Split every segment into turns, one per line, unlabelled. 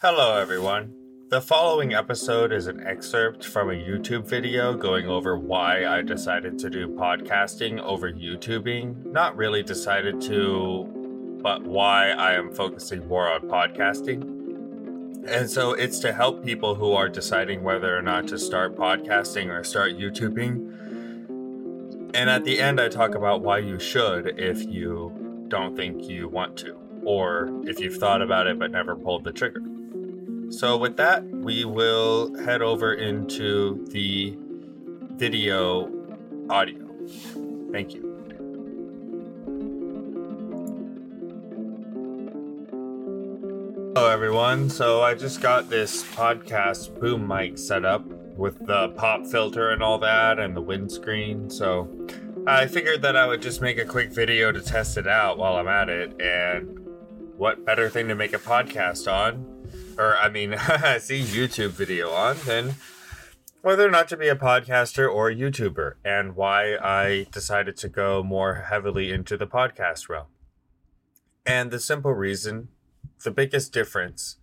Hello, everyone. The following episode is an excerpt from a YouTube video going over why I decided to do podcasting over YouTubing. Not really decided to, but why I am focusing more on podcasting. And so it's to help people who are deciding whether or not to start podcasting or start YouTubing. And at the end, I talk about why you should if you don't think you want to, or if you've thought about it but never pulled the trigger. So, with that, we will head over into the video audio. Thank you. Hello, everyone. So, I just got this podcast boom mic set up with the pop filter and all that and the windscreen. So, I figured that I would just make a quick video to test it out while I'm at it. And what better thing to make a podcast on or I mean, see YouTube video on, then whether or not to be a podcaster or a YouTuber, and why I decided to go more heavily into the podcast realm. And the simple reason, the biggest difference,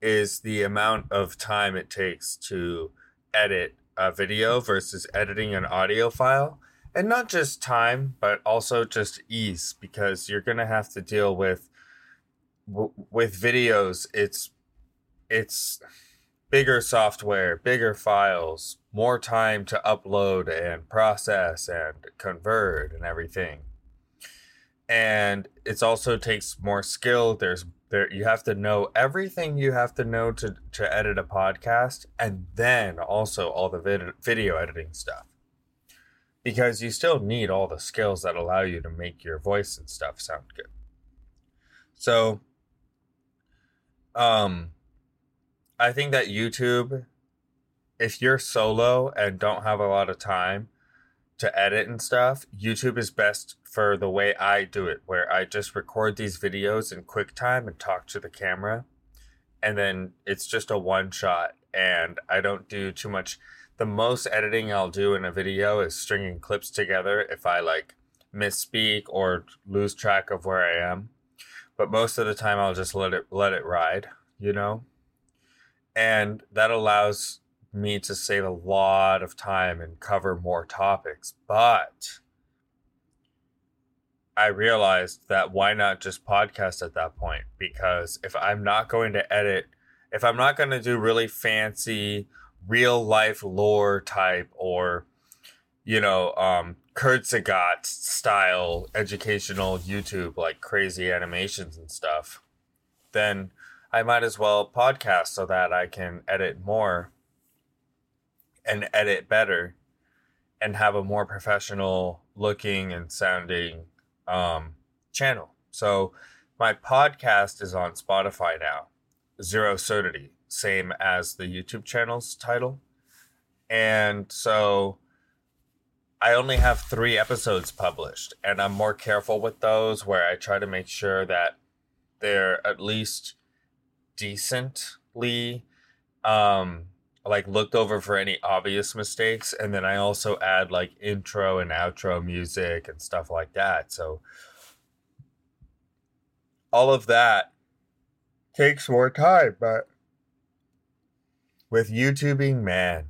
is the amount of time it takes to edit a video versus editing an audio file. And not just time, but also just ease, because you're going to have to deal with with videos it's it's bigger software, bigger files, more time to upload and process and convert and everything. And it also takes more skill. There's there you have to know everything you have to know to to edit a podcast and then also all the vid- video editing stuff. Because you still need all the skills that allow you to make your voice and stuff sound good. So um I think that YouTube, if you're solo and don't have a lot of time to edit and stuff, YouTube is best for the way I do it, where I just record these videos in QuickTime and talk to the camera. And then it's just a one shot, and I don't do too much. The most editing I'll do in a video is stringing clips together if I like misspeak or lose track of where I am. But most of the time I'll just let it let it ride, you know? And that allows me to save a lot of time and cover more topics but i realized that why not just podcast at that point? Because if i'm not going to edit if i'm not going to do really fancy RealLifeLore type or you know um Kurzgesagt style educational youtube like crazy animations and stuff then I might as well podcast so that I can edit more and edit better and have a more professional looking and sounding um, channel. So my podcast is on Spotify now, Zero Sodity, same as the YouTube channel's title. And so I only have three episodes published, and I'm more careful with those where I try to make sure that they're at least decently um like looked over for any obvious mistakes and then i also add like intro and outro music and stuff like that. So all of that takes more time but with youtubing man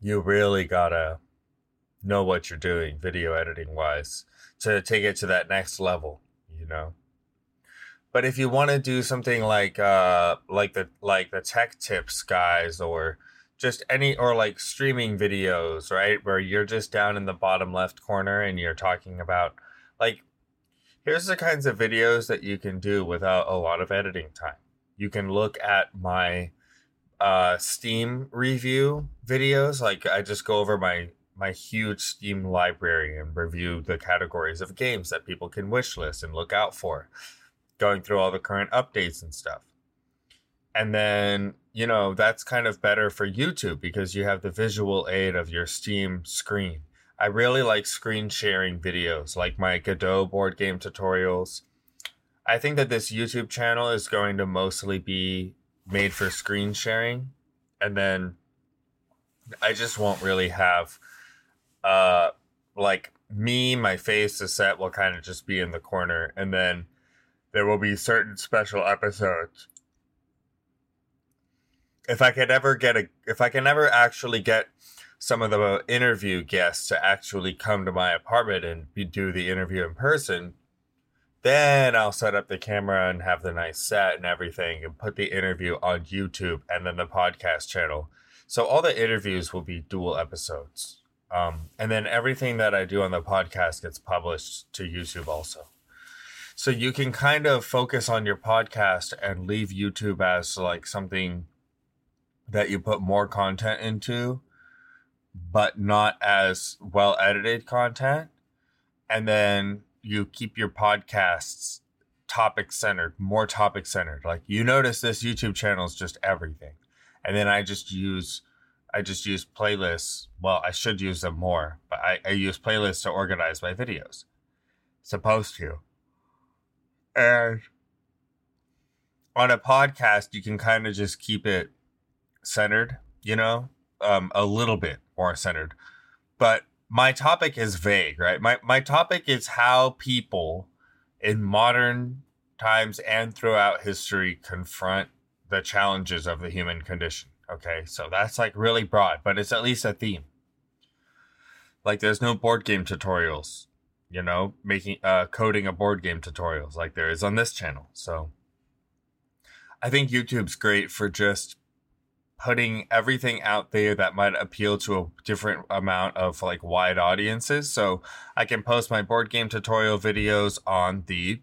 you really gotta know what you're doing video editing wise to take it to that next level you know but if you want to do something like uh like the like the tech tips guys or just any or like streaming videos, right? Where you're just down in the bottom left corner and you're talking about like here's the kinds of videos that you can do without a lot of editing time. You can look at my uh Steam review videos like I just go over my my huge Steam library and review the categories of games that people can wishlist and look out for going through all the current updates and stuff. And then, you know, that's kind of better for YouTube because you have the visual aid of your Steam screen. I really like screen sharing videos, like my Godot board game tutorials. I think that this YouTube channel is going to mostly be made for screen sharing. And then I just won't really have, uh, like me, my face, the set will kind of just be in the corner. And then there will be certain special episodes if I could ever get a, if I can ever actually get some of the interview guests to actually come to my apartment and be, do the interview in person, then I'll set up the camera and have the nice set and everything and put the interview on YouTube and then the podcast channel. So all the interviews will be dual episodes. Um, and then everything that I do on the podcast gets published to YouTube also. So you can kind of focus on your podcast and leave YouTube as like something that you put more content into, but not as well edited content. And then you keep your podcasts topic centered, more topic centered. Like you notice this YouTube channel is just everything. And then I just use I just use playlists. Well, I should use them more, but I, I use playlists to organize my videos. Supposed to. And on a podcast, you can kind of just keep it centered, you know, um, a little bit more centered. But my topic is vague, right? My my topic is how people in modern times and throughout history confront the challenges of the human condition. Okay, so that's like really broad, but it's at least a theme. Like there's no board game tutorials, you know, making uh coding a board game tutorials like there is on this channel. So I think YouTube's great for just putting everything out there that might appeal to a different amount of like wide audiences. So I can post my board game tutorial videos on the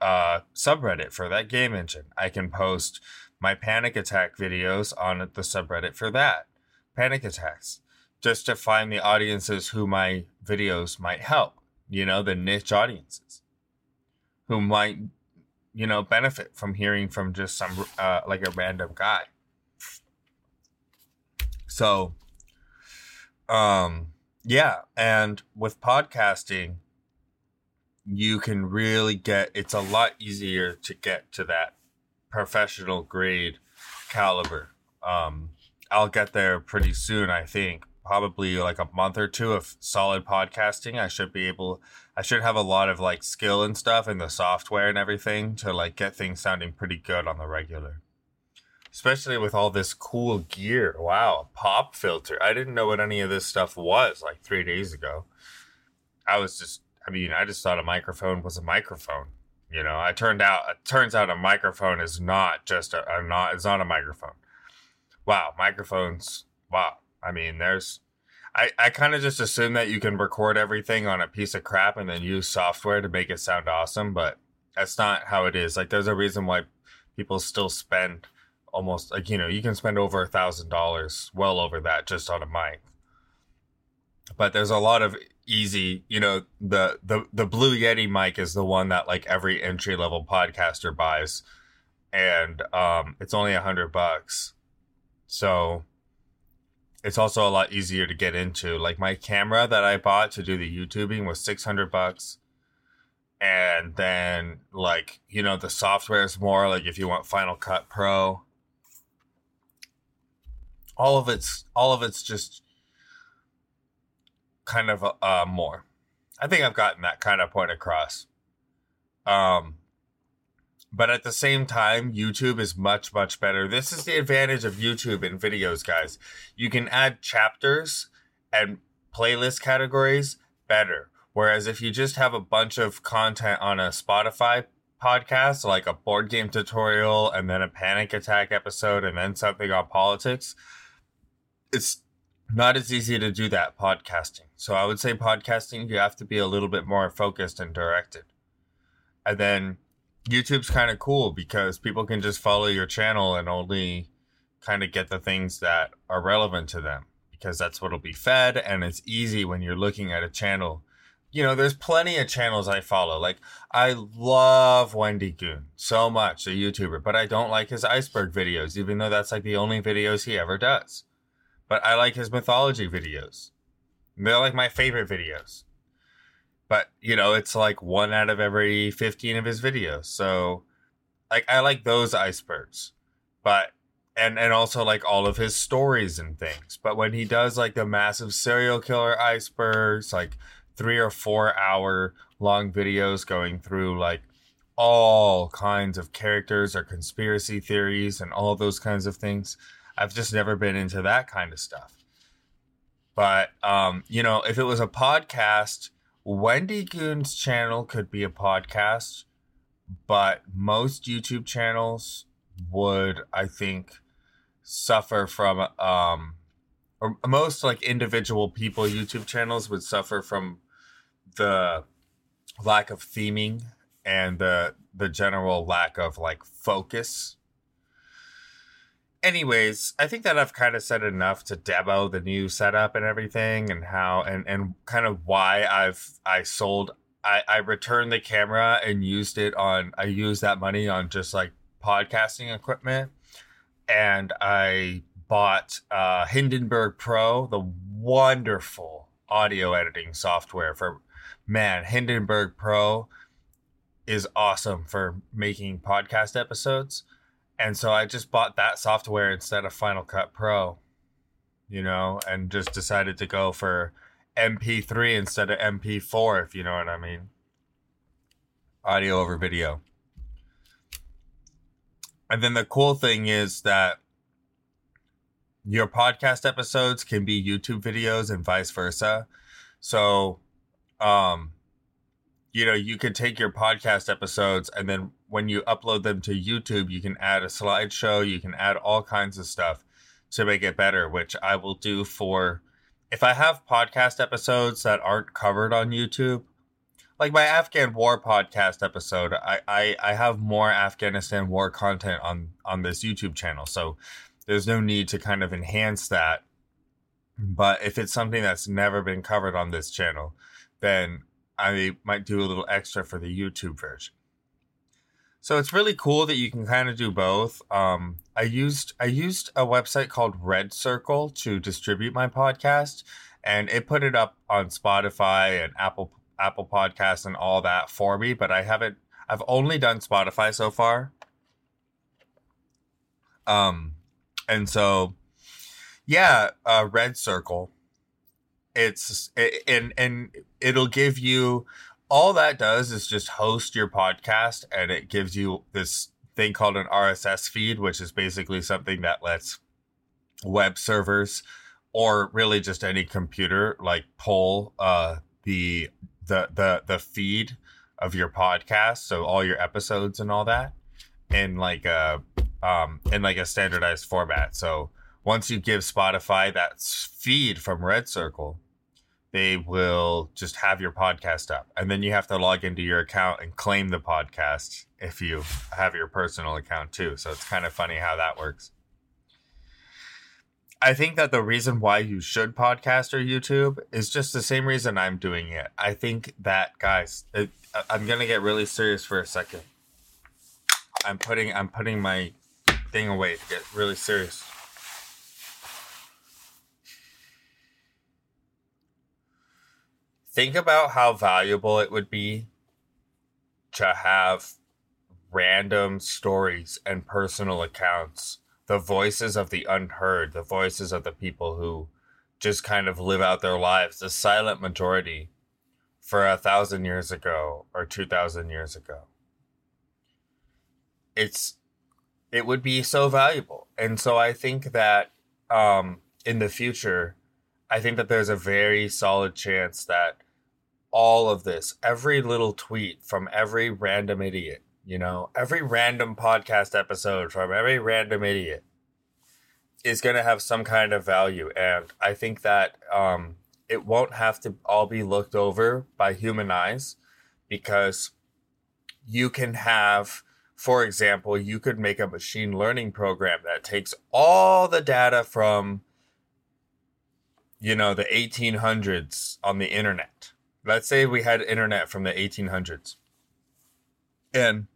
uh, subreddit for that game engine. I can post my panic attack videos on the subreddit for that. Panic attacks. Just to find the audiences who my videos might help. You know, the niche audiences who might, you know, benefit from hearing from just some, uh, like a random guy. So, um, yeah, and with podcasting, you can really get it's a lot easier to get to that professional grade caliber. Um, I'll get there pretty soon, I think. Probably like a month or two of solid podcasting. I should be able, I should have a lot of like skill and stuff in the software and everything to like get things sounding pretty good on the regular especially with all this cool gear. Wow, pop filter. I didn't know what any of this stuff was like three days ago. I was just, I mean, I just thought a microphone was a microphone. You know, I turned out, it turns out a microphone is not just a, a not, it's not a microphone. Wow, microphones. Wow. I mean, there's, I, I kind of just assume that you can record everything on a piece of crap and then use software to make it sound awesome, but that's not how it is. Like, there's a reason why people still spend almost like you know you can spend over a thousand dollars well over that just on a mic but there's a lot of easy you know the the the blue yeti mic is the one that like every entry level podcaster buys and um it's only a hundred bucks so it's also a lot easier to get into like my camera that i bought to do the youtubing was 600 bucks and then like you know the software is more like if you want final cut pro all of it's all of it's just kind of uh, more. I think I've gotten that kind of point across. Um, but at the same time, YouTube is much much better. This is the advantage of YouTube and videos, guys. You can add chapters and playlist categories better. Whereas if you just have a bunch of content on a Spotify podcast, like a board game tutorial and then a panic attack episode and then something on politics, it's not as easy to do that podcasting. So I would say podcasting, you have to be a little bit more focused and directed. And then YouTube's kind of cool because people can just follow your channel and only kind of get the things that are relevant to them because that's what'll be fed and it's easy when you're looking at a channel. You know, there's plenty of channels I follow. Like I love Wendigoon so much, a YouTuber, but I don't like his iceberg videos, even though that's like the only videos he ever does but I like his mythology videos. They're like my favorite videos. But, you know, it's like one out of every 15 of his videos. So, like, I like those icebergs. But, and, and also like all of his stories and things. But when he does like the massive serial killer icebergs, like three or four hour long videos going through like all kinds of characters or conspiracy theories and all those kinds of things, I've just never been into that kind of stuff. But um, you know, if it was a podcast, Wendigoon's channel could be a podcast, but most YouTube channels would, I think, suffer from um or most like individual people YouTube channels would suffer from the lack of theming and the the general lack of like focus. Anyways, I think that I've kind of said enough to demo the new setup and everything and how and and kind of why I've I sold I I returned the camera and used it on I used that money on just like podcasting equipment and I bought uh, Hindenburg Pro, the wonderful audio editing software for man. Hindenburg Pro is awesome for making podcast episodes, and so I just bought that software instead of Final Cut Pro, you know, and just decided to go for MP3 instead of MP4, if you know what I mean. Audio over video. And then the cool thing is that your podcast episodes can be YouTube videos and vice versa. So, um, you know, you could take your podcast episodes and then when you upload them to YouTube, you can add a slideshow, you can add all kinds of stuff to make it better, which I will do for if I have podcast episodes that aren't covered on YouTube. Like my Afghan war podcast episode, I, I, I have more Afghanistan war content on on this YouTube channel. So there's no need to kind of enhance that. But if it's something that's never been covered on this channel, then I might do a little extra for the YouTube version. So it's really cool that you can kind of do both. Um, I used I used a website called Red Circle to distribute my podcast, and it put it up on Spotify and Apple Apple Podcasts and all that for me. But I haven't. I've only done Spotify so far. Um, and so yeah uh red circle it's and and it'll give you all that does is just host your podcast and it gives you this thing called an RSS feed which is basically something that lets web servers or really just any computer like pull uh the the the the feed of your podcast so all your episodes and all that in like a um, in like a standardized format. So once you give Spotify that feed from Red Circle, they will just have your podcast up. And then you have to log into your account and claim the podcast if you have your personal account too. So it's kind of funny how that works. I think that the reason why you should podcast or YouTube is just the same reason I'm doing it. I think that, guys, it, I'm to get really serious for a second. I'm putting I'm putting my thing away to get really serious. Think about how valuable it would be to have random stories and personal accounts, the voices of the unheard, the voices of the people who just kind of live out their lives, the silent majority for a thousand years ago or two thousand years ago. It's it would be so valuable. And so I think that um, in the future, I think that there's a very solid chance that all of this, every little tweet from every random idiot, you know, every random podcast episode from every random idiot is going to have some kind of value. And I think that um, it won't have to all be looked over by human eyes because you can have for example, you could make a machine learning program that takes all the data from, you know, the 1800s on the internet. Let's say we had internet from the 1800s. And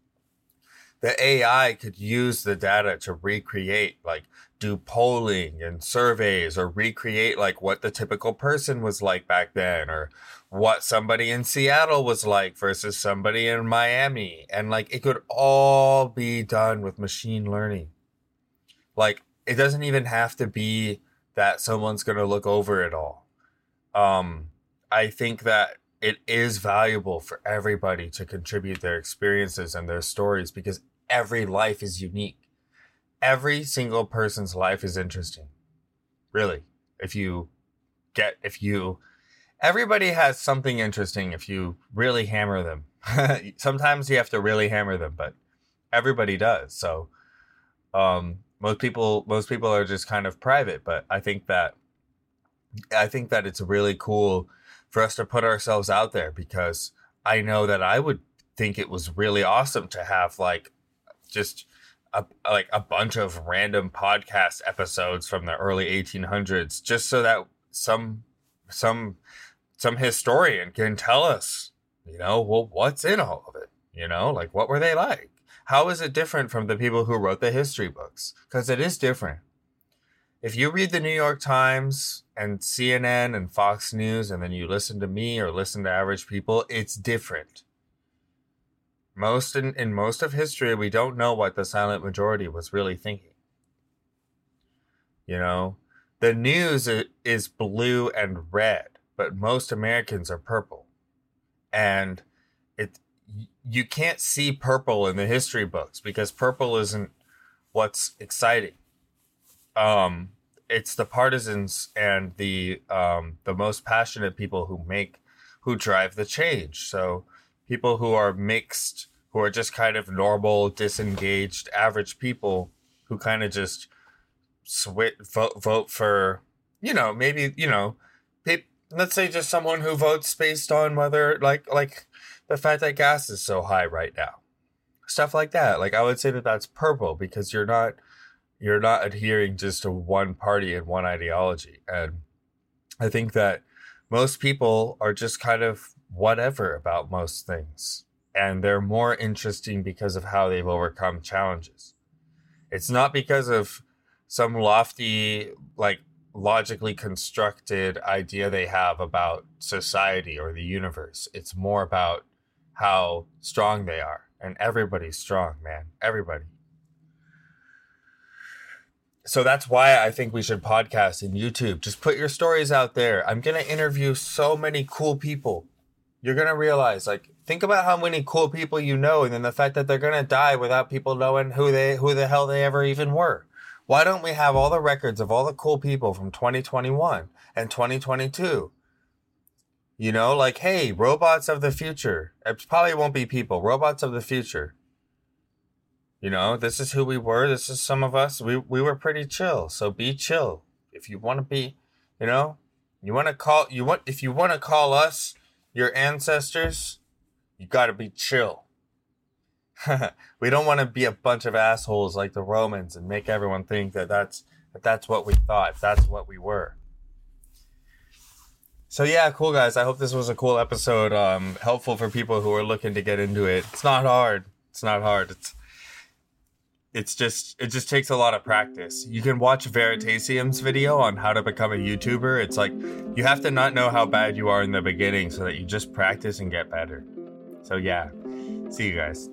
the AI could use the data to recreate, like do polling and surveys or recreate like what the typical person was like back then or what somebody in Seattle was like versus somebody in Miami. And like it could all be done with machine learning. Like it doesn't even have to be that someone's going to look over it all. Um, I think that it is valuable for everybody to contribute their experiences and their stories because every life is unique. every single person's life is interesting. Really. If you get, if you, everybody has something interesting if you really hammer them. Sometimes you have to really hammer them, but everybody does. So, um, most people, most people are just kind of private, but I think that, I think that it's really cool for us to put ourselves out there because I know that I would think it was really awesome to have like just a, like a bunch of random podcast episodes from the early 1800s just so that some some some historian can tell us you know well what's in all of it you know? Like what were they like? How is it different from the people who wrote the history books? Because it is different. If you read the New York Times and CNN and Fox News and then you listen to me or listen to average people, it's different. Most in, in most of history, we don't know what the silent majority was really thinking. You know, the news is blue and red, but most Americans are purple. And it you can't see purple in the history books because purple isn't what's exciting um, it's the partisans and the um, the most passionate people who make who drive the change. So people who are mixed, who are just kind of normal, disengaged, average people who kind of just switch vote vote for you know maybe you know pe- let's say just someone who votes based on whether like like the fact that gas is so high right now stuff like that like i would say that that's purple because you're not you're not adhering just to one party and one ideology. And I think that most people are just kind of whatever about most things. And they're more interesting because of how they've overcome challenges. It's not because of some lofty, like logically constructed idea they have about society or the universe. It's more about how strong they are. And everybody's strong, man. Everybody so that's why I think we should podcast and YouTube. Just put your stories out there. I'm going to interview so many cool people. You're going to realize like think about how many cool people you know and then the fact that they're going to die without people knowing who they who the hell they ever even were. Why don't we have all the records of all the cool people from 2021 and 2022? You know, like hey, robots of the future. It probably won't be people. Robots of the future you know, this is who we were. This is some of us. We we were pretty chill. So be chill. If you want to be, you know, you want to call you want if you want to call us your ancestors, you got to be chill. we don't want to be a bunch of assholes like the Romans and make everyone think that that's that that's what we thought. That's what we were. So yeah, cool guys. I hope this was a cool episode. Um, helpful for people who are looking to get into it. It's not hard. It's not hard. It's it's just it just takes a lot of practice. You can watch Veritasium's video on how to become a YouTuber. It's like you have to not know how bad you are in the beginning so that you just practice and get better. So yeah. See you guys.